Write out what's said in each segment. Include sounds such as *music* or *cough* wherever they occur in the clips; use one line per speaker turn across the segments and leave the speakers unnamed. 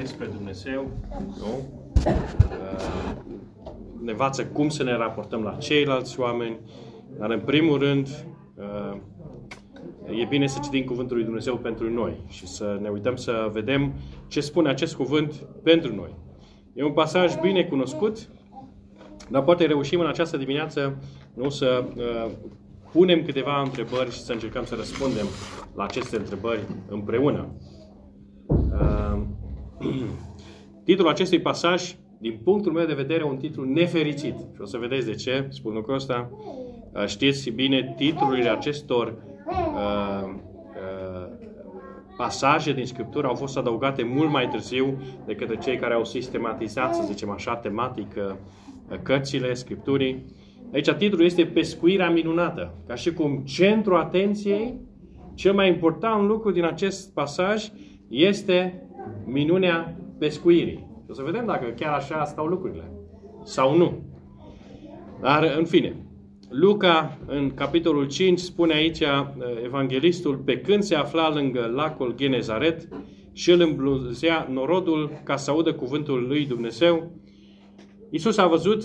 despre Dumnezeu, nu? Ne învață cum să ne raportăm la ceilalți oameni, dar în primul rând e bine să citim Cuvântul lui Dumnezeu pentru noi și să ne uităm să vedem ce spune acest cuvânt pentru noi. E un pasaj bine cunoscut, dar poate reușim în această dimineață nu, să uh, punem câteva întrebări și să încercăm să răspundem la aceste întrebări împreună. Uh, *clears throat* titlul acestui pasaj, din punctul meu de vedere, un titlu nefericit. Și o să vedeți de ce spun lucrul ăsta. Uh, știți bine, titlurile acestor uh, uh, pasaje din Scriptură au fost adăugate mult mai târziu de către cei care au sistematizat, să zicem așa, tematic uh, cărțile Scripturii. Aici titlul este Pescuirea minunată. Ca și cum centrul atenției, cel mai important lucru din acest pasaj este minunea pescuirii. Și o să vedem dacă chiar așa stau lucrurile. Sau nu. Dar, în fine, Luca, în capitolul 5, spune aici uh, evanghelistul, pe când se afla lângă lacul Genezaret și îl îmbluzea norodul ca să audă cuvântul lui Dumnezeu, Iisus a văzut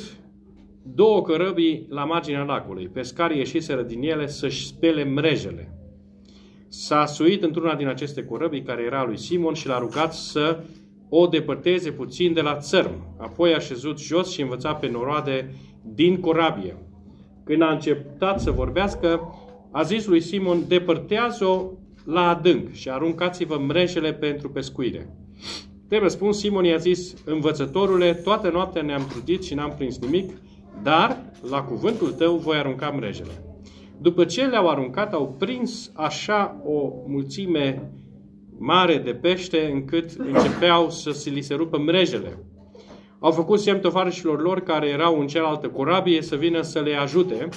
două cărăbii la marginea lacului. Pescarii ieșiseră din ele să-și spele mrejele. S-a suit într-una din aceste corăbii, care era lui Simon, și l-a rugat să o depărteze puțin de la țărm. Apoi a șezut jos și învăța pe noroade din corabie. Când a început să vorbească, a zis lui Simon, depărtează-o la adânc și aruncați-vă mrejele pentru pescuire. Trebuie spun, Simon i-a zis, învățătorule, toată noaptea ne-am trudit și n-am prins nimic, dar la cuvântul tău voi arunca mrejele. După ce le-au aruncat, au prins așa o mulțime mare de pește, încât începeau să se li se rupă mrejele. Au făcut semn tovarășilor lor care erau în cealaltă corabie să vină să le ajute.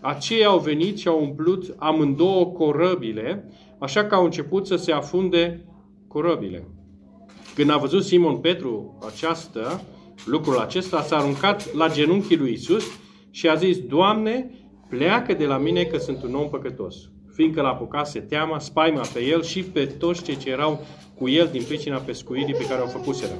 Aceia au venit și au umplut amândouă corăbile, așa că au început să se afunde corăbile. Când a văzut Simon Petru această, lucrul acesta, s-a aruncat la genunchii lui Isus și a zis, Doamne, pleacă de la mine că sunt un om păcătos. Fiindcă l-a apucase teama, spaima pe el și pe toți cei ce erau cu el din pricina pescuirii pe care au făcuseră.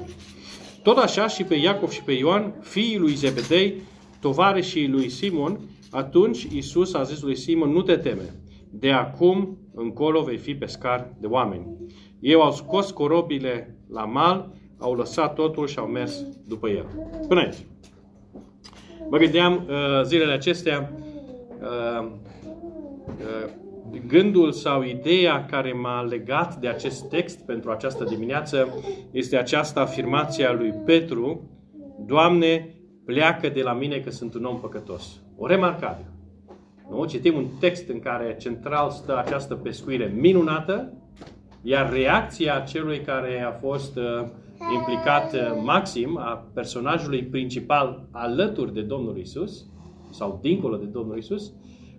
Tot așa și pe Iacov și pe Ioan, fiii lui Zebedei, tovarășii lui Simon, atunci Isus a zis lui Simon, nu te teme, de acum încolo vei fi pescar de oameni. Ei au scos corobile la mal, au lăsat totul și au mers după el. Până aici. Mă gândeam uh, zilele acestea, uh, uh, gândul sau ideea care m-a legat de acest text pentru această dimineață este această afirmație a lui Petru, Doamne, pleacă de la mine că sunt un om păcătos. O remarcabilă. Nu? Citim un text în care central stă această pescuire minunată, iar reacția celui care a fost uh, implicat uh, maxim, a personajului principal alături de Domnul Isus, sau dincolo de Domnul Isus,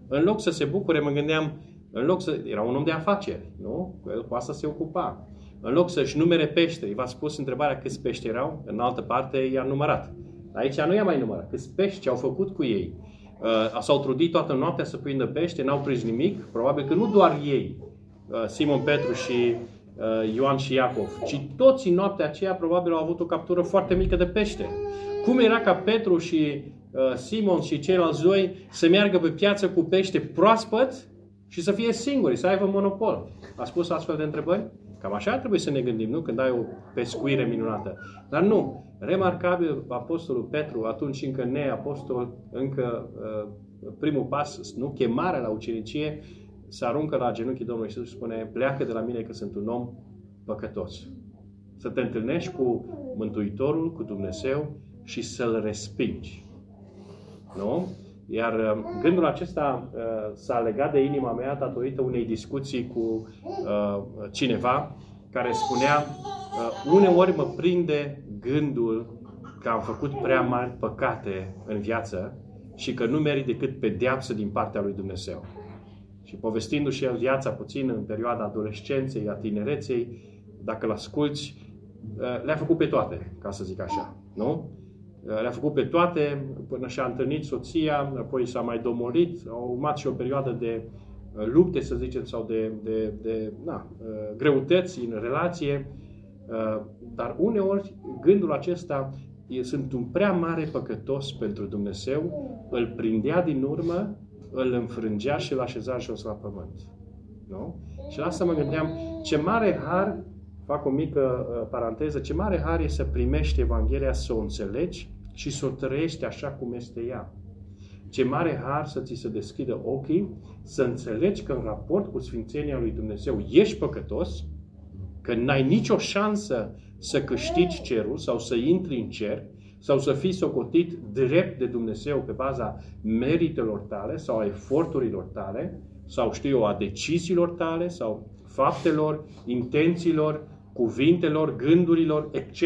în loc să se bucure, mă gândeam, în loc să... Era un om de afaceri, nu? El cu asta se ocupa. În loc să-și numere pește, v-a spus întrebarea câți pești erau, în altă parte i-a numărat. Aici nu i-a mai numărat. Câți pești au făcut cu ei. Uh, s-au trudit toată noaptea să prindă pește, n-au prins nimic. Probabil că nu doar ei, uh, Simon Petru și uh, Ioan și Iacov, ci toți în noaptea aceea probabil au avut o captură foarte mică de pește. Cum era ca Petru și uh, Simon și ceilalți doi să meargă pe piață cu pește proaspăt și să fie singuri, să aibă monopol? A spus astfel de întrebări? Cam așa trebuie să ne gândim, nu? Când ai o pescuire minunată. Dar nu. Remarcabil, Apostolul Petru, atunci încă neapostol, încă uh, primul pas, nu? Chemarea la ucenicie, se aruncă la genunchii Domnului Iisus și spune, pleacă de la mine că sunt un om păcătos. Să te întâlnești cu Mântuitorul, cu Dumnezeu și să-L respingi. Nu? Iar uh, gândul acesta uh, s-a legat de inima mea datorită unei discuții cu uh, cineva care spunea uh, uneori mă prinde gândul că am făcut prea mari păcate în viață și că nu merit decât pedeapsă din partea lui Dumnezeu. Și povestindu-și el viața puțin în perioada adolescenței, a tinereței, dacă l asculți, uh, le-a făcut pe toate, ca să zic așa. Nu? Uh, le-a făcut pe toate până și-a întâlnit soția, apoi s-a mai domorit, au urmat și o perioadă de uh, lupte, să zicem, sau de, de, de na, greutăți în relație. Uh, dar uneori gândul acesta e, sunt un prea mare păcătos pentru Dumnezeu, îl prindea din urmă, îl înfrângea și îl așeza jos la pământ. Nu? Și la asta mă gândeam, ce mare har, fac o mică uh, paranteză, ce mare har e să primești Evanghelia, să o înțelegi și să o trăiești așa cum este ea. Ce mare har să ți se deschidă ochii, să înțelegi că în raport cu Sfințenia lui Dumnezeu ești păcătos, că n-ai nicio șansă să câștigi cerul sau să intri în cer sau să fii socotit drept de Dumnezeu pe baza meritelor tale sau a eforturilor tale sau știu eu, a deciziilor tale sau faptelor, intențiilor, cuvintelor, gândurilor, etc.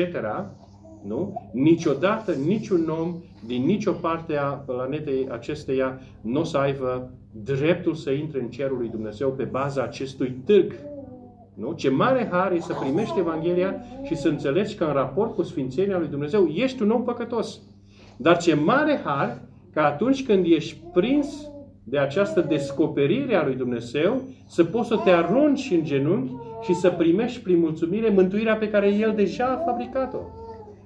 Nu? Niciodată niciun om din nicio parte a planetei acesteia nu o să aibă dreptul să intre în cerul lui Dumnezeu pe baza acestui târg nu? Ce mare har e să primești Evanghelia și să înțelegi că în raport cu Sfințenia lui Dumnezeu ești un om păcătos. Dar ce mare har că atunci când ești prins de această descoperire a lui Dumnezeu, să poți să te arunci în genunchi și să primești prin mulțumire mântuirea pe care El deja a fabricat-o.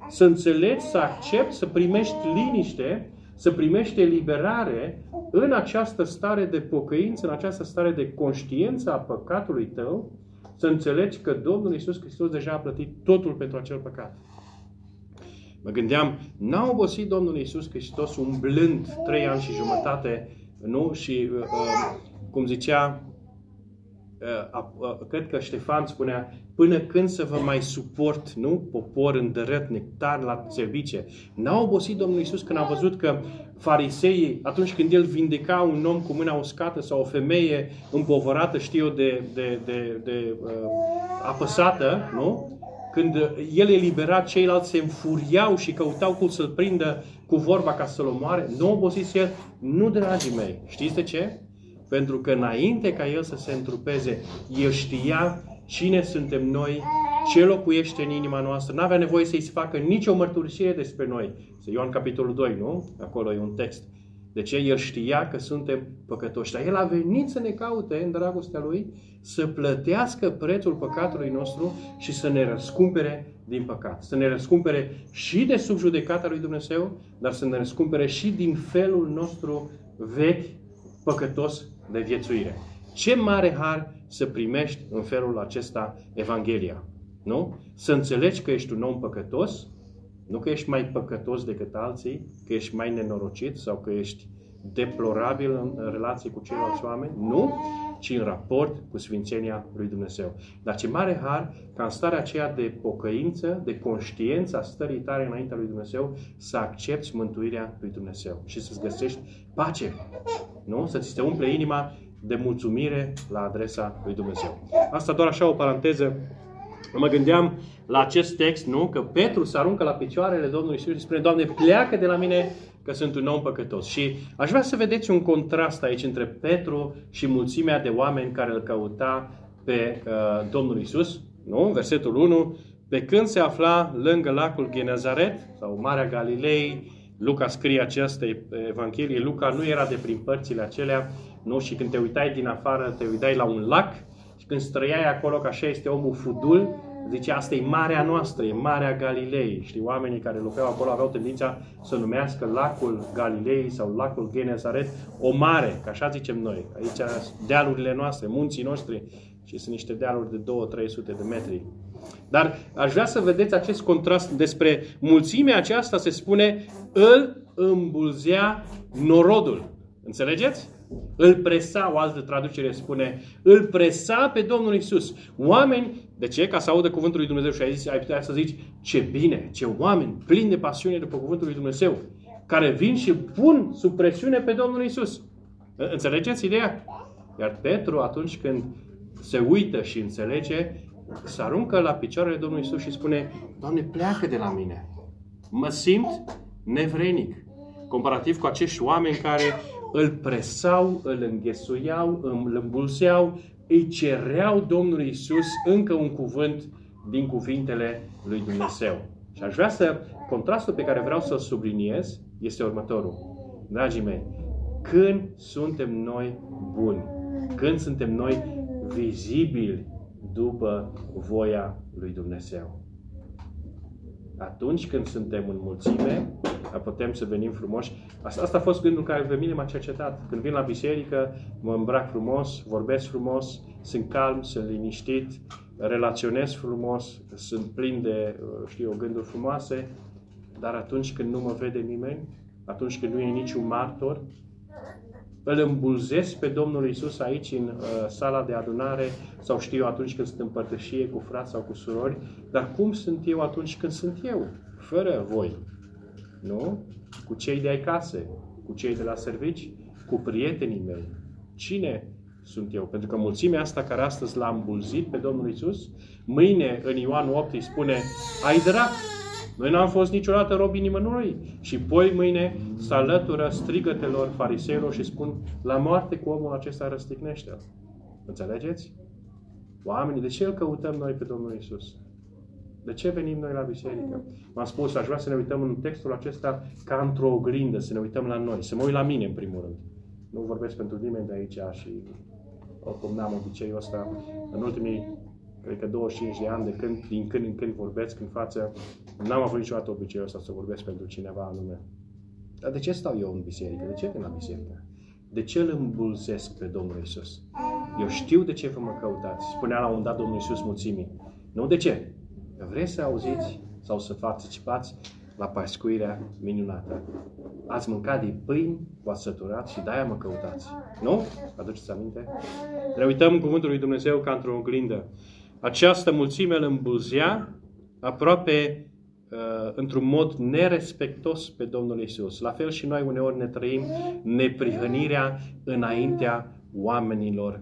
Să înțelegi, să accepti, să primești liniște, să primești eliberare în această stare de pocăință, în această stare de conștiință a păcatului tău să înțelegi că Domnul Isus Hristos deja a plătit totul pentru acel păcat. Mă gândeam, n-a obosit Domnul Isus Hristos umblând trei ani și jumătate, nu? Și, uh, uh cum zicea cred că Ștefan spunea, până când să vă mai suport, nu? Popor îndărătnic, tar la service. N-a obosit Domnul Isus când a văzut că fariseii, atunci când el vindeca un om cu mâna uscată sau o femeie împovărată, știu de, de, de, de uh, apăsată, nu? Când el elibera, ceilalți se înfuriau și căutau cum să-l prindă cu vorba ca să-l omoare. Nu obosiți el? Nu, dragii mei. Știți de ce? Pentru că înainte ca El să se întrupeze, El știa cine suntem noi, ce locuiește în inima noastră. Nu avea nevoie să-i se facă nicio mărturisire despre noi. Ioan capitolul 2, nu? Acolo e un text. De ce? El știa că suntem păcătoși. Dar El a venit să ne caute în dragostea Lui, să plătească prețul păcatului nostru și să ne răscumpere din păcat. Să ne răscumpere și de sub judecata lui Dumnezeu, dar să ne răscumpere și din felul nostru vechi, păcătos de viețuire. Ce mare har să primești în felul acesta Evanghelia. Nu? Să înțelegi că ești un om păcătos, nu că ești mai păcătos decât alții, că ești mai nenorocit sau că ești deplorabil în relație cu ceilalți oameni, nu, ci în raport cu Sfințenia lui Dumnezeu. Dar ce mare har ca în starea aceea de pocăință, de conștiență a stării tare înaintea lui Dumnezeu, să accepti mântuirea lui Dumnezeu și să-ți găsești pace. Nu? Să ți se umple inima de mulțumire la adresa lui Dumnezeu. Asta doar așa o paranteză. Mă gândeam la acest text, nu? Că Petru se aruncă la picioarele Domnului Isus și spune, Doamne, pleacă de la mine că sunt un om păcătos. Și aș vrea să vedeți un contrast aici între Petru și mulțimea de oameni care îl căuta pe uh, Domnul Isus. Nu? Versetul 1. Pe când se afla lângă lacul Genezaret sau Marea Galilei, Luca scrie această evanghelie. Luca nu era de prin părțile acelea, nu? Și când te uitai din afară, te uitai la un lac și când străiai acolo, că așa este omul fudul, Zice, asta e Marea noastră, e Marea Galilei. Știi, oamenii care lucrau acolo aveau tendința să numească lacul Galilei sau lacul Genesaret o mare, că așa zicem noi. Aici dealurile noastre, munții noștri și sunt niște dealuri de 2-300 de metri. Dar aș vrea să vedeți acest contrast despre mulțimea aceasta se spune îl îmbulzea norodul. Înțelegeți? Îl presa, o altă traducere spune, îl presa pe Domnul Isus. Oameni, de ce? Ca să audă cuvântul lui Dumnezeu și ai, zis, ai putea să zici, ce bine, ce oameni plini de pasiune după cuvântul lui Dumnezeu, care vin și pun sub presiune pe Domnul Isus. Înțelegeți ideea? Iar Petru, atunci când se uită și înțelege, se aruncă la picioarele Domnului Isus și spune, Doamne, pleacă de la mine. Mă simt nevrenic. Comparativ cu acești oameni care îl presau, îl înghesuiau, îl îmbulseau, îi cereau Domnului Isus încă un cuvânt din cuvintele lui Dumnezeu. Și aș vrea să, contrastul pe care vreau să-l subliniez este următorul. Dragii mei, când suntem noi buni, când suntem noi vizibili după voia lui Dumnezeu. Atunci când suntem în mulțime, putem să venim frumoși. Asta, asta a fost gândul care pe mine m-a cercetat. Când vin la biserică, mă îmbrac frumos, vorbesc frumos, sunt calm, sunt liniștit, relaționez frumos, sunt plin de, știu, gânduri frumoase, dar atunci când nu mă vede nimeni, atunci când nu e niciun martor, îl îmbulzesc pe Domnul Isus aici în uh, sala de adunare sau știu atunci când sunt în părtășie cu frați sau cu surori, dar cum sunt eu atunci când sunt eu, fără voi? Nu? Cu cei de ai case, cu cei de la servici, cu prietenii mei. Cine sunt eu? Pentru că mulțimea asta care astăzi l-a îmbulzit pe Domnul Isus, mâine în Ioan 8 îi spune, ai drac, noi n-am fost niciodată robii nimănui. Și poi mâine se alătură strigătelor fariseilor și spun, la moarte cu omul acesta răstignește Înțelegeți? Oamenii, de ce îl căutăm noi pe Domnul Isus? De ce venim noi la biserică? M-am spus, aș vrea să ne uităm în textul acesta ca într-o oglindă, să ne uităm la noi, să mă uit la mine în primul rând. Nu vorbesc pentru nimeni de aici și oricum n-am obiceiul ăsta. În ultimii, cred că 25 de ani, de când, din când în când vorbesc în față, n-am avut niciodată obiceiul ăsta să vorbesc pentru cineva anume. Dar de ce stau eu în biserică? De ce vin la biserică? De ce îl îmbulzesc pe Domnul Isus? Eu știu de ce vă mă căutați. Spunea la un dat Domnul Isus mulțimii. Nu de ce? Vreți să auziți sau să participați la pascuirea minunată. Ați mâncat din pâini, v-ați săturat și de-aia mă căutați. Nu? Aduceți aminte? Ne uităm în Cuvântul lui Dumnezeu ca într-o oglindă. Această mulțime îl îmbulzea aproape uh, într-un mod nerespectos pe Domnul Isus. La fel și noi uneori ne trăim neprihănirea înaintea oamenilor,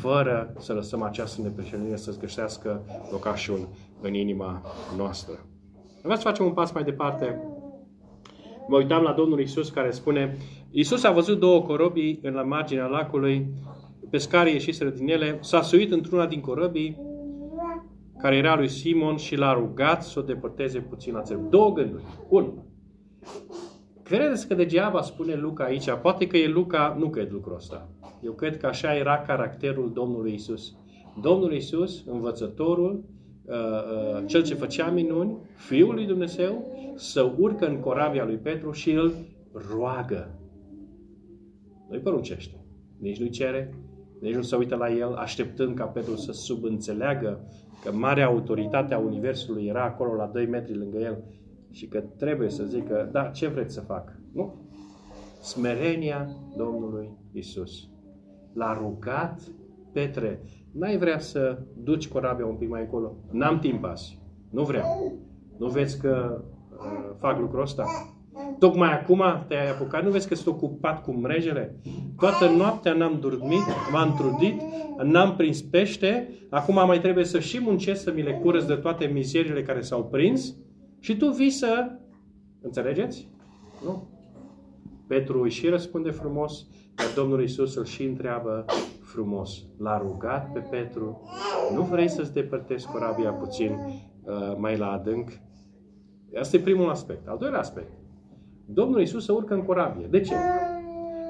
fără să lăsăm această neprihănire să-ți găsească locașul în inima noastră. Vreau să facem un pas mai departe. Mă uitam la Domnul Isus care spune Isus a văzut două corobii în la marginea lacului, pescarii ieșiseră din ele, s-a suit într-una din corăbii care era lui Simon și l-a rugat să o depărteze puțin la țărm. Două gânduri. Unu. Credeți că degeaba spune Luca aici? Poate că e Luca, nu cred lucrul ăsta. Eu cred că așa era caracterul Domnului Isus. Domnul Isus, învățătorul, Uh, uh, cel ce făcea minuni, Fiul lui Dumnezeu, să urcă în corabia lui Petru și îl roagă. Nu-i poruncește. Nici nu-i cere, nici nu se uită la el, așteptând ca Petru să subînțeleagă că marea autoritate a Universului era acolo la 2 metri lângă el și că trebuie să zică, da, ce vreți să fac? Nu. Smerenia Domnului Isus. L-a rugat Petre, N-ai vrea să duci corabia un pic mai încolo? N-am timp azi. Nu vreau. Nu vezi că uh, fac lucrul ăsta? Tocmai acum te-ai apucat, nu vezi că sunt ocupat cu mrejele? Toată noaptea n-am dormit, m-am trudit, n-am prins pește, acum mai trebuie să și muncesc să mi le curăț de toate mizerile care s-au prins și tu vii să... Înțelegeți? Nu. Petru își și răspunde frumos, dar Domnul Iisus îl și întreabă frumos. L-a rugat pe Petru, nu vrei să-ți depărtezi corabia puțin uh, mai la adânc? Asta e primul aspect. Al doilea aspect. Domnul Iisus se urcă în corabie. De ce?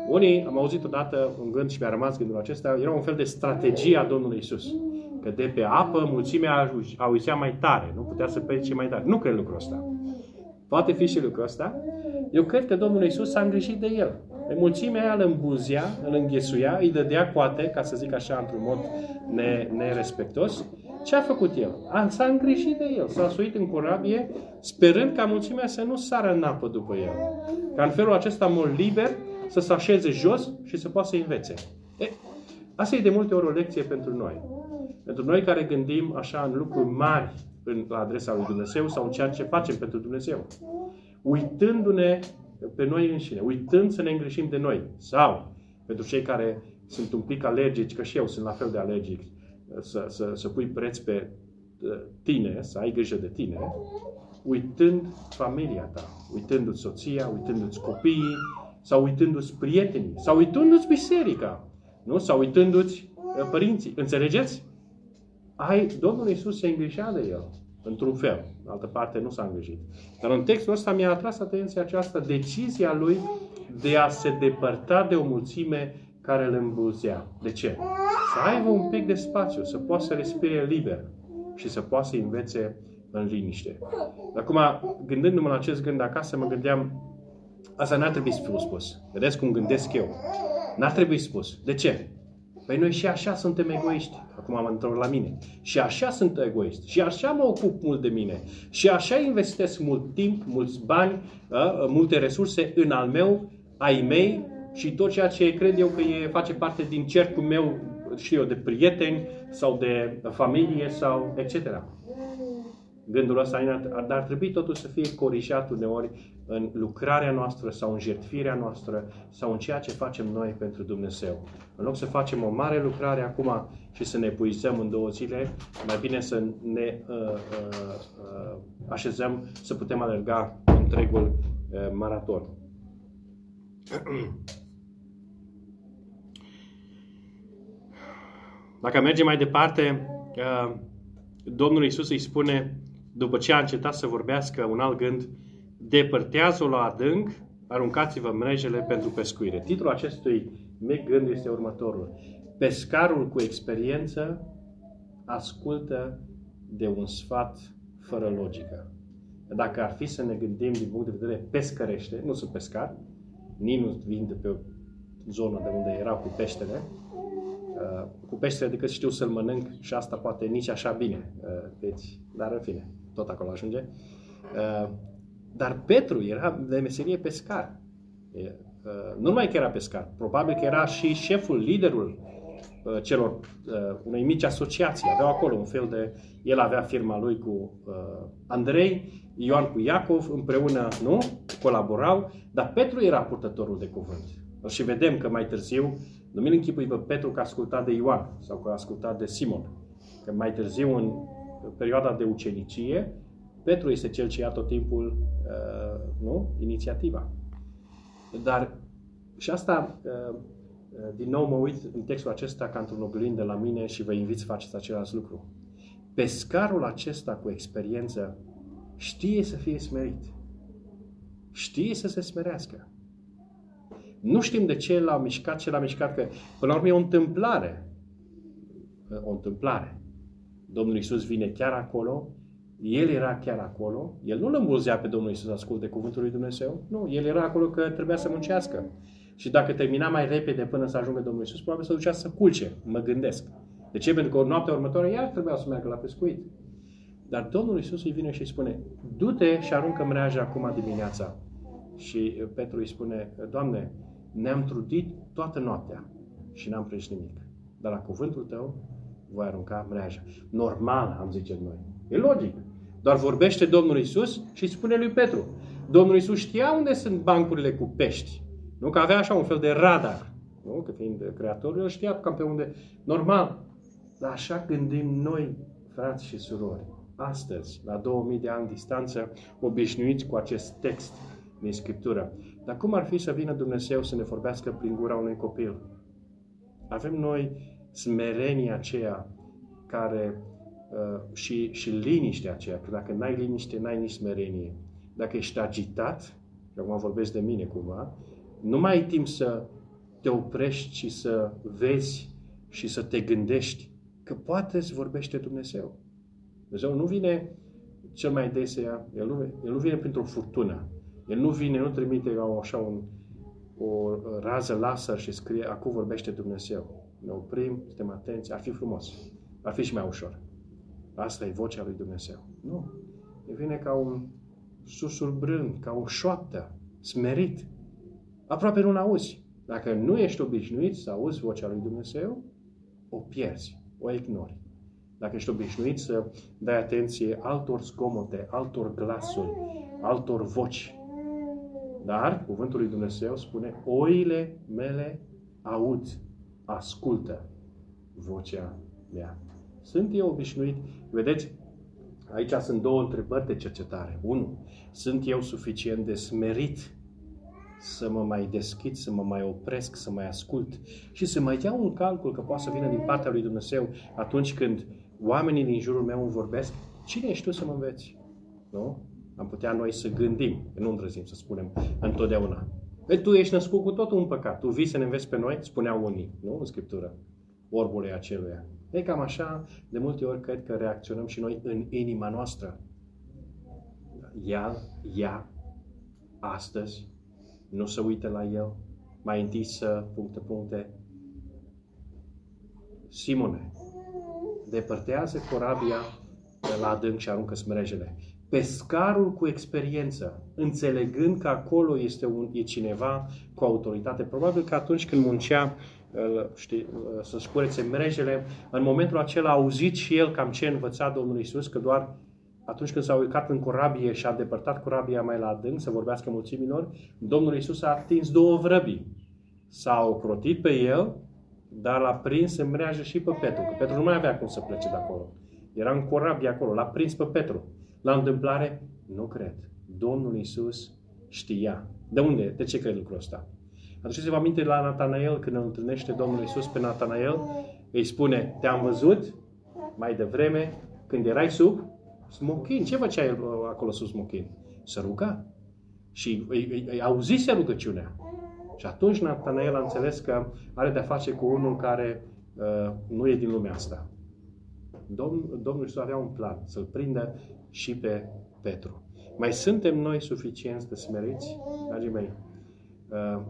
Unii, am auzit odată un gând și mi-a rămas gândul acesta, era un fel de strategie a Domnului Isus. Că de pe apă mulțimea auzea mai tare, nu putea să predice mai tare. Nu cred lucrul ăsta. Poate fi și lucrul ăsta. Eu cred că Domnul Isus s-a îngrijit de el. Pe mulțimea aia îl îmbuzia, îl înghesuia, îi dădea coate, ca să zic așa, într-un mod nerespectos. Ce a făcut el? A, s-a îngrijit de el, s-a suit în corabie, sperând ca mulțimea să nu sară în apă după el. Ca în felul acesta, mult liber, să se așeze jos și să poată să învețe. E, asta e de multe ori o lecție pentru noi. Pentru noi care gândim așa în lucruri mari în, la adresa lui Dumnezeu sau în ceea ce facem pentru Dumnezeu. Uitându-ne pe noi înșine, uitând să ne îngrișim de noi. Sau, pentru cei care sunt un pic alergici, că și eu sunt la fel de alergic, să, să, să pui preț pe uh, tine, să ai grijă de tine, uitând familia ta, uitându-ți soția, uitându-ți copiii, sau uitându-ți prietenii, sau uitându-ți biserica, nu? sau uitându-ți uh, părinții. Înțelegeți? Ai, Domnul Iisus se îngrișea de el într-un fel. În altă parte nu s-a îngrijit. Dar în textul ăsta mi-a atras atenția această decizia lui de a se depărta de o mulțime care îl îmbulzea. De ce? Să aibă un pic de spațiu, să poată să respire liber și să poată să învețe în liniște. Acum, gândindu-mă la acest gând acasă, mă gândeam, asta n-ar trebui să fiu spus. Vedeți cum gândesc eu. N-ar trebui spus. De ce? Păi noi și așa suntem egoiști. Acum am întors la mine. Și așa sunt egoist. Și așa mă ocup mult de mine. Și așa investesc mult timp, mulți bani, a, multe resurse în al meu, ai mei și tot ceea ce cred eu că e, face parte din cercul meu, și eu, de prieteni sau de familie sau etc gândul ăsta, dar ar trebui totuși să fie corijat uneori în lucrarea noastră sau în jertfirea noastră sau în ceea ce facem noi pentru Dumnezeu. În loc să facem o mare lucrare acum și să ne puizăm în două zile, mai bine să ne uh, uh, uh, așezăm să putem alerga întregul uh, maraton. *clears throat* Dacă mergem mai departe, uh, Domnul Isus îi spune după ce a încetat să vorbească un alt gând, depărtează-o la adânc, aruncați-vă mrejele pentru pescuire. Titlul acestui mic gând este următorul. Pescarul cu experiență ascultă de un sfat fără logică. Dacă ar fi să ne gândim din punct de vedere pescărește, nu sunt pescar, nici nu vin de pe o zonă de unde erau cu peștele, uh, cu peștele decât știu să-l mănânc și asta poate nici așa bine. Uh, deci, dar în fine tot acolo ajunge. Uh, dar Petru era de meserie pescar. Uh, nu numai că era pescar, probabil că era și șeful, liderul uh, celor unei mici asociații. Aveau acolo un fel de... El avea firma lui cu Andrei, Ioan cu Iacov, împreună, nu? Colaborau, dar Petru era purtătorul de cuvânt. Și vedem că mai târziu, nu mi închipui pe Petru că a ascultat de Ioan sau că a ascultat de Simon. Că mai târziu, în perioada de ucenicie, Petru este cel ce ia tot timpul uh, nu? inițiativa. Dar și asta, uh, uh, din nou mă uit în textul acesta ca într-un oglindă la mine și vă invit să faceți același lucru. Pescarul acesta cu experiență știe să fie smerit. Știe să se smerească. Nu știm de ce l-a mișcat, ce l-a mișcat, că până la urmă e o întâmplare. O întâmplare. Domnul Isus vine chiar acolo, El era chiar acolo, El nu îl îmbulzea pe Domnul Isus să asculte cuvântul lui Dumnezeu, nu, El era acolo că trebuia să muncească. Și dacă termina mai repede până să ajungă Domnul Isus, probabil să ducea să culce, mă gândesc. De ce? Pentru că noaptea următoare iar trebuia să meargă la pescuit. Dar Domnul Isus îi vine și îi spune, du-te și aruncă mreaja acum dimineața. Și Petru îi spune, Doamne, ne-am trudit toată noaptea și n-am prins nimic. Dar la cuvântul Tău voi arunca mreaja. Normal, am zice noi. E logic. Doar vorbește Domnul Isus și îi spune lui Petru. Domnul Isus știa unde sunt bancurile cu pești. Nu că avea așa un fel de radar. Nu? Că fiind creatorul, el știa cam pe unde. Normal. Dar așa gândim noi, frați și surori, astăzi, la 2000 de ani distanță, obișnuiți cu acest text din Scriptură. Dar cum ar fi să vină Dumnezeu să ne vorbească prin gura unui copil? Avem noi smerenia aceea care uh, și, și liniștea aceea, că dacă n-ai liniște, n-ai nici smerenie. Dacă ești agitat, și acum vorbesc de mine cumva, nu mai ai timp să te oprești și să vezi și să te gândești că poate îți vorbește Dumnezeu. Dumnezeu nu vine cel mai desea, el nu, el nu vine printr-o furtună. El nu vine, nu trimite ca așa un, o rază laser și scrie, acum vorbește Dumnezeu ne oprim, suntem atenți, ar fi frumos. Ar fi și mai ușor. Asta e vocea lui Dumnezeu. Nu. E vine ca un susurbrând, ca o șoaptă, smerit. Aproape nu auzi. Dacă nu ești obișnuit să auzi vocea lui Dumnezeu, o pierzi, o ignori. Dacă ești obișnuit să dai atenție altor zgomote, altor glasuri, altor voci. Dar cuvântul lui Dumnezeu spune, oile mele aud ascultă vocea mea. Sunt eu obișnuit? Vedeți, aici sunt două întrebări de cercetare. Unu, sunt eu suficient de smerit să mă mai deschid, să mă mai opresc, să mai ascult și să mai iau un calcul că poate să vină din partea lui Dumnezeu atunci când oamenii din jurul meu îmi vorbesc, cine ești tu să mă înveți? Nu? Am putea noi să gândim, nu îndrăzim să spunem întotdeauna. E, tu ești născut cu totul un păcat. Tu vii să ne înveți pe noi, spuneau unii, nu? În Scriptură. Orbului aceluia. E cam așa, de multe ori cred că reacționăm și noi în inima noastră. el, ea, astăzi, nu se uită la el, mai întâi să puncte, puncte. Simone, depărtează corabia de la adânc și aruncă smrejele. Pescarul cu experiență, înțelegând că acolo este un, e cineva cu autoritate, probabil că atunci când muncea știi, să-și curețe mrejele, în momentul acela a auzit și el cam ce învăța Domnul Isus, că doar atunci când s-a urcat în corabie și a depărtat corabia mai la adânc să vorbească mulțimilor, Domnul Isus a atins două vrăbii. S-a ocrotit pe el, dar l-a prins în mreajă și pe Petru, că Petru nu mai avea cum să plece de acolo. Era în corabie acolo, l-a prins pe Petru. La întâmplare? Nu cred. Domnul Isus știa. De unde? De ce cred lucrul ăsta? Aduceți-vă aminte la Natanael, când îl întâlnește Domnul Isus pe Natanael, îi spune, te-am văzut mai devreme când erai sub smochin. Ce făcea el acolo sub smochin? Să ruga. Și îi, îi, îi auzise rugăciunea. Și atunci Natanael a înțeles că are de-a face cu unul care uh, nu e din lumea asta. Domn, Domnul Iisus avea un plan, să-l prindă și pe Petru. Mai suntem noi suficienți de smeriți, dragii mei? Uh,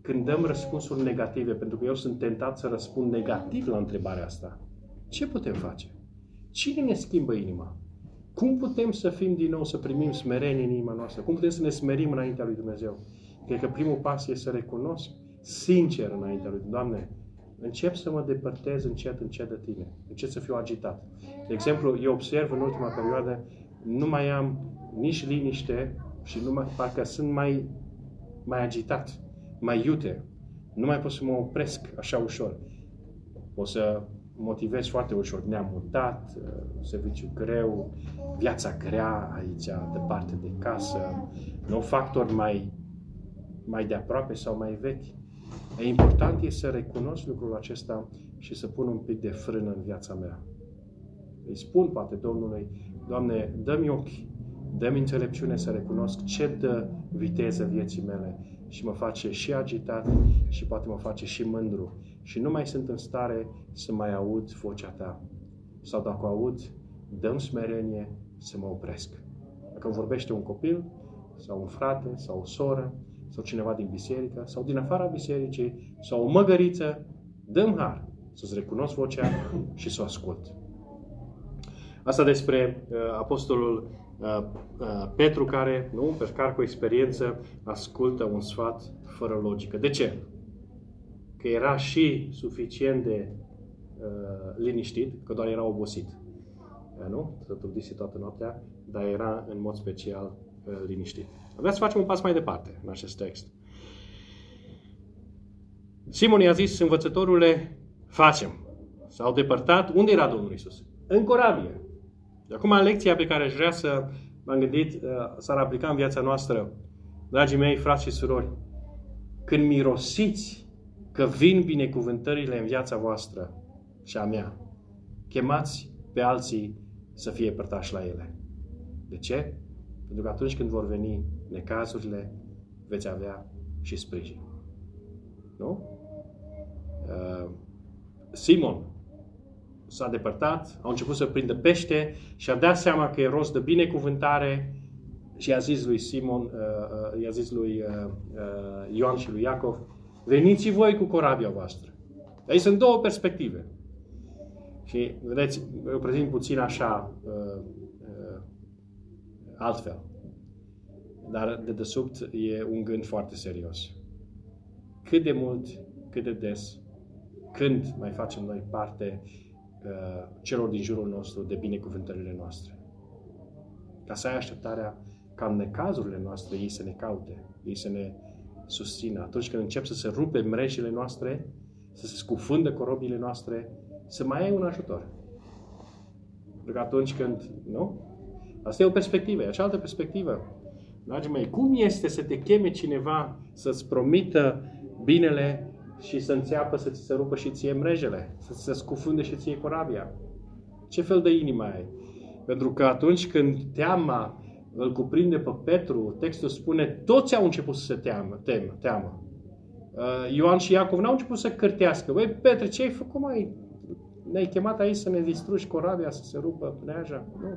când dăm răspunsuri negative, pentru că eu sunt tentat să răspund negativ la întrebarea asta, ce putem face? Cine ne schimbă inima? Cum putem să fim din nou, să primim smerenie în inima noastră? Cum putem să ne smerim înaintea lui Dumnezeu? Cred că primul pas este să recunosc sincer înaintea lui Doamne, încep să mă depărtez încet, încet de Tine. Încep să fiu agitat. De exemplu, eu observ în ultima perioadă, nu mai am nici liniște și nu mai, parcă sunt mai, mai agitat, mai iute. Nu mai pot să mă opresc așa ușor. O să motivez foarte ușor. Ne-am mutat, uh, serviciu greu, viața grea aici, departe de casă, nu factori mai, mai de aproape sau mai vechi. E important e să recunosc lucrul acesta și să pun un pic de frână în viața mea. Îi spun poate Domnului, Doamne, dă-mi ochi, dă-mi înțelepciune să recunosc ce dă viteză vieții mele și mă face și agitat și poate mă face și mândru și nu mai sunt în stare să mai aud vocea ta. Sau dacă o aud, dăm smerenie să mă opresc. Dacă îmi vorbește un copil, sau un frate, sau o soră, sau cineva din biserică, sau din afara bisericii, sau o măgăriță, dăm har să-ți recunosc vocea și să o ascult. Asta despre uh, apostolul uh, uh, Petru care, nu, un pescar cu experiență, ascultă un sfat fără logică. De ce? că era și suficient de uh, liniștit, că doar era obosit. Uh, nu? Să trudise toată noaptea, dar era în mod special uh, liniștit. Vreau să facem un pas mai departe în acest text. Simon i-a zis, învățătorule, facem. S-au depărtat. Unde era Domnul Isus? În corabie. De acum, lecția pe care aș vrea să m-am gândit uh, s-ar aplica în viața noastră, dragii mei, frați și surori, când mirosiți că vin binecuvântările în viața voastră și a mea. Chemați pe alții să fie părtași la ele. De ce? Pentru că atunci când vor veni necazurile, veți avea și sprijin. Nu? Uh, Simon s-a depărtat, a început să prindă pește și a dat seama că e rost de binecuvântare și a zis lui Simon, uh, uh, i-a zis lui uh, uh, Ioan și lui Iacov, Veniți voi cu corabia voastră. Aici sunt două perspective. Și, vedeți, eu prezint puțin așa, uh, uh, altfel. Dar de desubt e un gând foarte serios. Cât de mult, cât de des, când mai facem noi parte uh, celor din jurul nostru de binecuvântările noastre. Ca să ai așteptarea ca în necazurile noastre ei să ne caute, ei să ne susțină. Atunci când încep să se rupe mrejile noastre, să se scufundă corobile noastre, să mai ai un ajutor. Pentru că atunci când, nu? Asta e o perspectivă, e cealaltă perspectivă. Dragii mei, cum este să te cheme cineva să-ți promită binele și să înțeapă să ți se rupă și ție mrejele, să ți se scufunde și ție corabia? Ce fel de inimă ai? Pentru că atunci când teama îl cuprinde pe Petru, textul spune, toți au început să se teamă. teamă, teamă. Uh, Ioan și Iacov n-au început să cârtească. Băi, Petre, ce ai făcut, mai? Ne-ai chemat aici să ne distrugi corabia, să se rupă pneaja? Nu.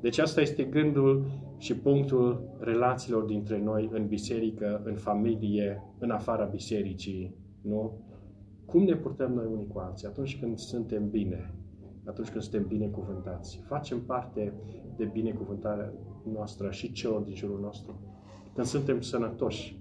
Deci asta este gândul și punctul relațiilor dintre noi în biserică, în familie, în afara bisericii, nu? Cum ne purtăm noi unii cu alții atunci când suntem bine, atunci când suntem binecuvântați. Facem parte de binecuvântarea noastră și celor din jurul nostru. Când suntem sănătoși,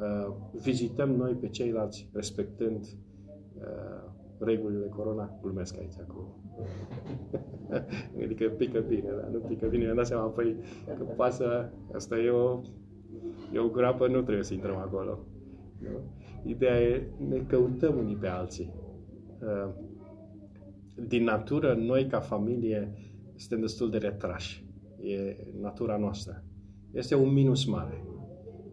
uh, vizităm noi pe ceilalți respectând uh, regulile corona. Glumesc aici cu... *laughs* adică pică bine, dar nu pică bine. Mi-am dat seama, păi, că pasă, asta e o, e o groapă, nu trebuie să intrăm acolo. Nu? Ideea e, ne căutăm unii pe alții. Uh, din natură, noi ca familie suntem destul de retrași. E natura noastră. Este un minus mare.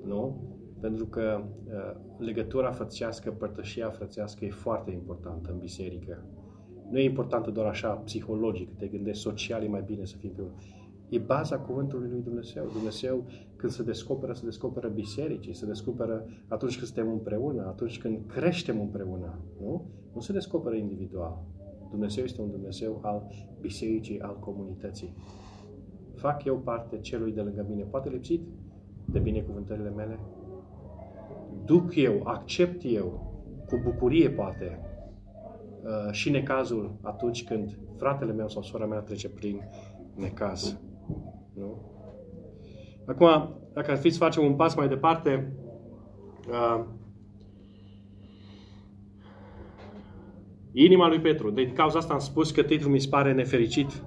Nu? Pentru că uh, legătura frățească, părtășia frățească e foarte importantă în biserică. Nu e importantă doar așa psihologic, te gândești social, e mai bine să fim pe E baza cuvântului lui Dumnezeu. Dumnezeu, când se descoperă, se descoperă bisericii, se descoperă atunci când suntem împreună, atunci când creștem împreună. Nu? Nu se descoperă individual. Dumnezeu este un Dumnezeu al bisericii, al comunității. Fac eu parte celui de lângă mine, poate lipsit de binecuvântările mele? Duc eu, accept eu, cu bucurie poate, uh, și necazul atunci când fratele meu sau sora mea trece prin necaz. Nu? Acum, dacă ar fi să facem un pas mai departe, uh, Inima lui Petru. De cauza asta am spus că titlul mi se pare nefericit.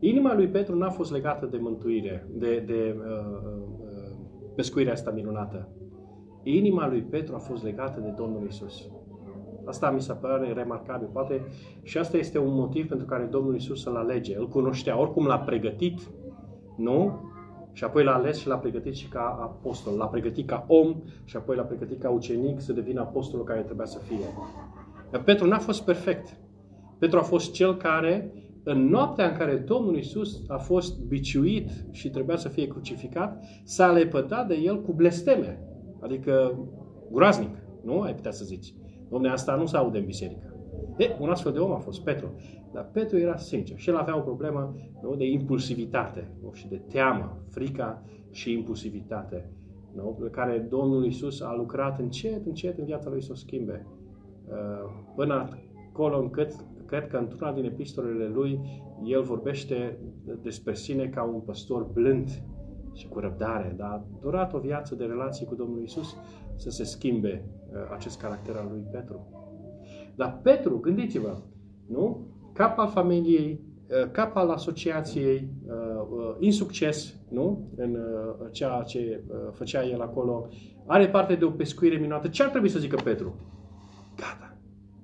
Inima lui Petru n-a fost legată de mântuire, de, de uh, uh, pescuirea asta minunată. Inima lui Petru a fost legată de Domnul Isus. Asta mi se pare remarcabil. Poate și asta este un motiv pentru care Domnul Isus să-l alege. Îl cunoștea, oricum l-a pregătit, nu? Și apoi l-a ales și l-a pregătit și ca apostol. L-a pregătit ca om și apoi l-a pregătit ca ucenic să devină apostolul care trebuia să fie. Petru n-a fost perfect. Petru a fost cel care, în noaptea în care Domnul Isus a fost biciuit și trebuia să fie crucificat, s-a lepădat de el cu blesteme. Adică groaznic, nu? Ai putea să zici. Domne, asta nu se aude în biserică. E, un astfel de om a fost Petru. Dar Petru era sincer și el avea o problemă nu, de impulsivitate nu, și de teamă, frica și impulsivitate, nu, pe care Domnul Isus a lucrat încet, încet în viața lui să o schimbe. Uh, până acolo încât cred că într-una din epistolele lui el vorbește despre sine ca un păstor blând și cu răbdare, dar a durat o viață de relații cu Domnul Isus să se schimbe uh, acest caracter al lui Petru. Dar Petru, gândiți-vă, nu? Cap al familiei, uh, cap al asociației, insucces, nu? În ceea ce făcea el acolo, are parte de o pescuire minunată. Ce ar trebui să zică Petru? Gata,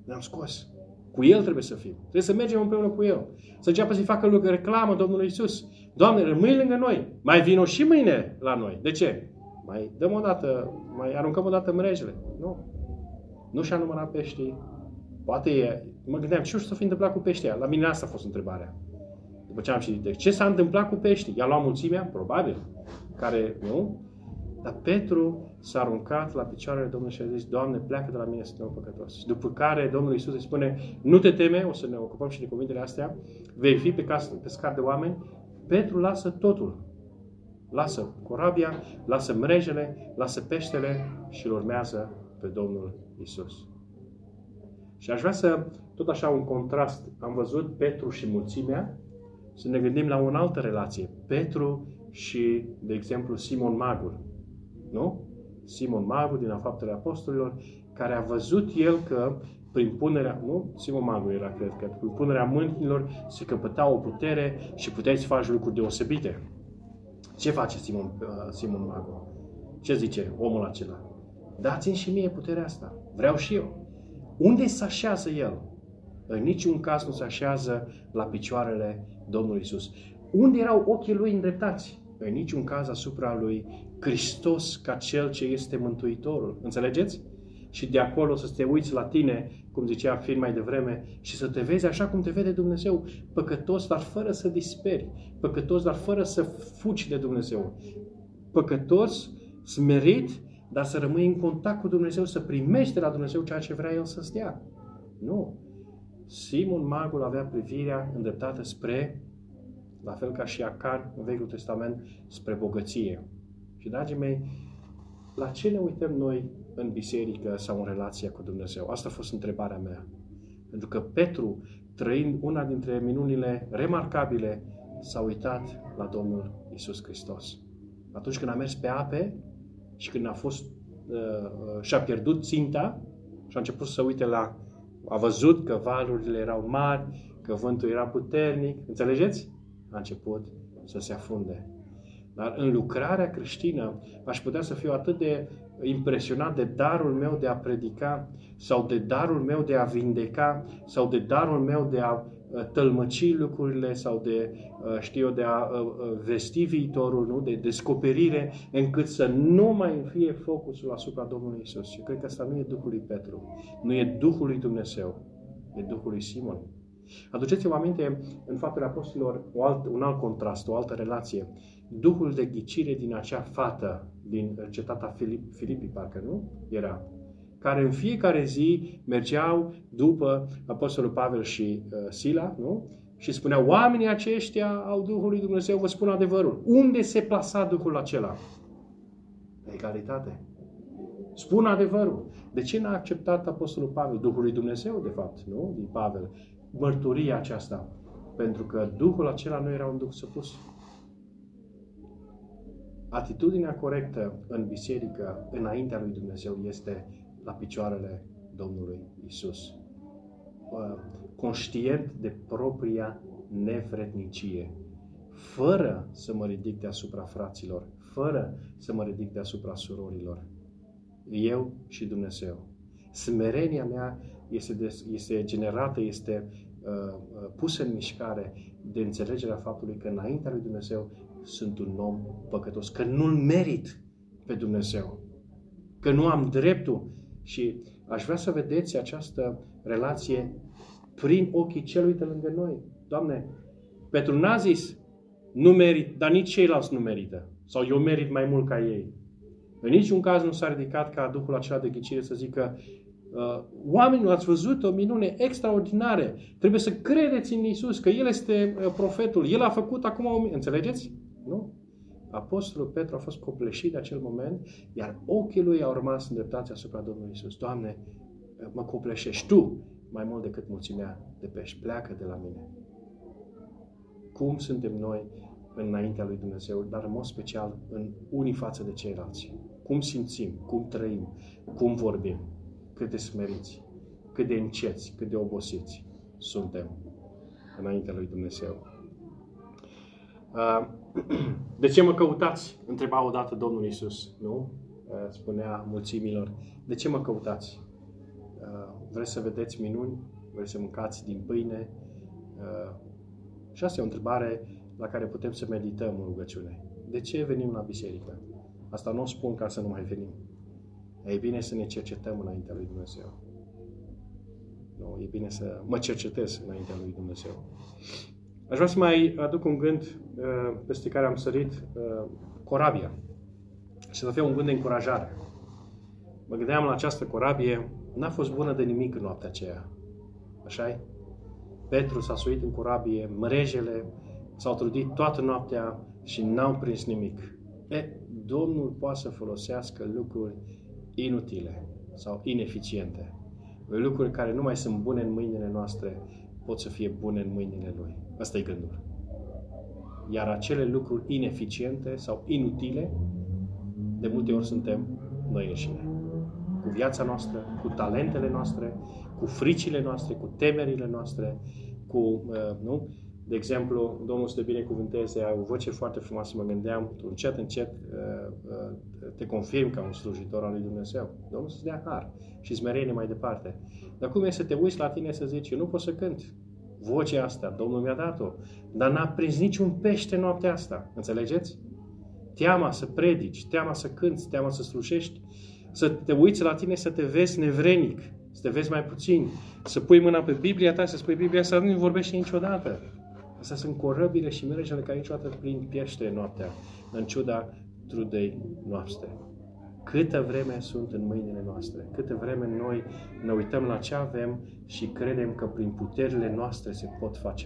ne-am scos. Cu El trebuie să fim. Trebuie să mergem împreună cu El. Să înceapă să-i facă lucruri, reclamă Domnului Isus. Doamne, rămâi lângă noi. Mai vino și mâine la noi. De ce? Mai dăm o dată, mai aruncăm o dată mrejele. Nu. Nu și-a numărat peștii. Poate e, mă gândeam, ce s-a fi întâmplat cu peștia? La mine asta a fost întrebarea. După ce am citit Ce s-a întâmplat cu peștii? I-a luat mulțimea? Probabil. Care, nu? Dar Petru s-a aruncat la picioarele Domnului și a zis, Doamne, pleacă de la mine, sunt păcătos. După care Domnul Iisus îi spune, nu te teme, o să ne ocupăm și de cuvintele astea, vei fi pe pescar de oameni. Petru lasă totul. Lasă corabia, lasă mrejele, lasă peștele și îl urmează pe Domnul Isus. Și aș vrea să, tot așa un contrast, am văzut Petru și mulțimea, să ne gândim la o altă relație. Petru și, de exemplu, Simon Magul. Nu? Simon Magul din Faptele Apostolilor, care a văzut el că prin punerea, nu? Simon Magul era, cred că, prin punerea mâinilor se căpăta o putere și puteai să faci lucruri deosebite. Ce face Simon, uh, Simon Magul? Ce zice omul acela? Dați-mi și mie puterea asta. Vreau și eu. Unde se așează el? În niciun caz nu se așează la picioarele Domnului Isus. Unde erau ochii lui îndreptați? În niciun caz asupra lui Hristos ca Cel ce este Mântuitorul. Înțelegeți? Și de acolo să te uiți la tine, cum zicea Fir mai devreme, și să te vezi așa cum te vede Dumnezeu, păcătos, dar fără să disperi, păcătos, dar fără să fugi de Dumnezeu, păcătos, smerit, dar să rămâi în contact cu Dumnezeu, să primești de la Dumnezeu ceea ce vrea El să-ți dea. Nu. Simon Magul avea privirea îndreptată spre la fel ca și Acan în Vechiul Testament, spre bogăție. Și, dragii mei, la ce ne uităm noi în biserică sau în relația cu Dumnezeu? Asta a fost întrebarea mea. Pentru că Petru, trăind una dintre minunile remarcabile, s-a uitat la Domnul Isus Hristos. Atunci când a mers pe ape și când a fost, uh, uh, și-a pierdut ținta și a început să uite la, a văzut că valurile erau mari, că vântul era puternic, înțelegeți? A început să se afunde. Dar în lucrarea creștină aș putea să fiu atât de impresionat de darul meu de a predica sau de darul meu de a vindeca sau de darul meu de a uh, tălmăci lucrurile sau de, uh, știu eu, de a uh, vesti viitorul, nu? de descoperire, încât să nu mai fie focusul asupra Domnului Isus. Și cred că asta nu e Duhul lui Petru, nu e Duhul lui Dumnezeu, e Duhul lui Simon. Aduceți-vă aminte în faptele apostolilor un alt, un alt contrast, o altă relație. Duhul de ghicire din acea fată din cetatea Filip, Filipii, parcă nu? Era. Care în fiecare zi mergeau după Apostolul Pavel și uh, Sila, nu? Și spuneau, oamenii aceștia au Duhul lui Dumnezeu, vă spun adevărul. Unde se plasa Duhul acela? Egalitate. Spun adevărul. De ce n-a acceptat Apostolul Pavel, Duhul lui Dumnezeu, de fapt, nu? Din Pavel, mărturia aceasta. Pentru că Duhul acela nu era un Duh supus. Atitudinea corectă în biserică, înaintea lui Dumnezeu, este la picioarele Domnului Isus. Conștient de propria nevrednicie, fără să mă ridic deasupra fraților, fără să mă ridic deasupra surorilor. Eu și Dumnezeu. Smerenia mea este, de, este generată, este uh, uh, pusă în mișcare de înțelegerea faptului că înaintea lui Dumnezeu sunt un om păcătos, că nu-L merit pe Dumnezeu, că nu am dreptul. Și aș vrea să vedeți această relație prin ochii celui de lângă noi. Doamne, Petru n-a zis, nu merit, dar nici ceilalți nu merită. Sau eu merit mai mult ca ei. În niciun caz nu s-a ridicat ca Duhul acela de ghicire să zică uh, oamenilor, ați văzut o minune extraordinară. Trebuie să credeți în Isus, că El este uh, profetul. El a făcut acum o Înțelegeți? Nu? Apostolul Petru a fost copleșit de acel moment, iar ochii lui au rămas îndreptați asupra Domnului Isus. Doamne, mă copleșești Tu mai mult decât mulțimea de pești. Pleacă de la mine. Cum suntem noi înaintea lui Dumnezeu, dar în mod special în unii față de ceilalți. Cum simțim, cum trăim, cum vorbim, cât de smeriți, cât de înceți, cât de obosiți suntem înaintea lui Dumnezeu. *clears throat* De ce mă căutați? Întreba odată Domnul Isus, nu? Spunea mulțimilor. De ce mă căutați? Vreți să vedeți minuni? Vreți să mâncați din pâine? Și asta e o întrebare la care putem să medităm în rugăciune. De ce venim la biserică? Asta nu o spun ca să nu mai venim. E bine să ne cercetăm înaintea lui Dumnezeu. Nu, e bine să mă cercetez înaintea lui Dumnezeu. Aș vrea să mai aduc un gând uh, peste care am sărit, uh, corabia. Și să fie un gând de încurajare. Mă gândeam la această corabie, n-a fost bună de nimic în noaptea aceea. așa -i? Petru s-a suit în corabie, mrejele s-au trudit toată noaptea și n-au prins nimic. E, Domnul poate să folosească lucruri inutile sau ineficiente. Lucruri care nu mai sunt bune în mâinile noastre, pot să fie bune în mâinile Lui. Asta e gândul. Iar acele lucruri ineficiente sau inutile, de multe ori suntem noi înșine. Cu viața noastră, cu talentele noastre, cu fricile noastre, cu temerile noastre, cu, uh, nu? De exemplu, Domnul să te binecuvânteze, ai o voce foarte frumoasă, mă gândeam, tu încet, încet uh, uh, te confirm ca un slujitor al lui Dumnezeu. Domnul să-ți dea har și smerenie mai departe. Dar cum e să te uiți la tine să zici, eu nu pot să cânt, vocea asta, Domnul mi-a dat-o, dar n-a prins niciun pește noaptea asta. Înțelegeți? Teama să predici, teama să cânți, teama să slujești, să te uiți la tine să te vezi nevrenic, să te vezi mai puțin, să pui mâna pe Biblia ta, să spui Biblia asta nu vorbește niciodată. Astea sunt corăbile și merejele care niciodată plin piește noaptea, în ciuda trudei noastre. Câtă vreme sunt în mâinile noastre, câtă vreme noi ne uităm la ce avem și credem că prin puterile noastre se pot face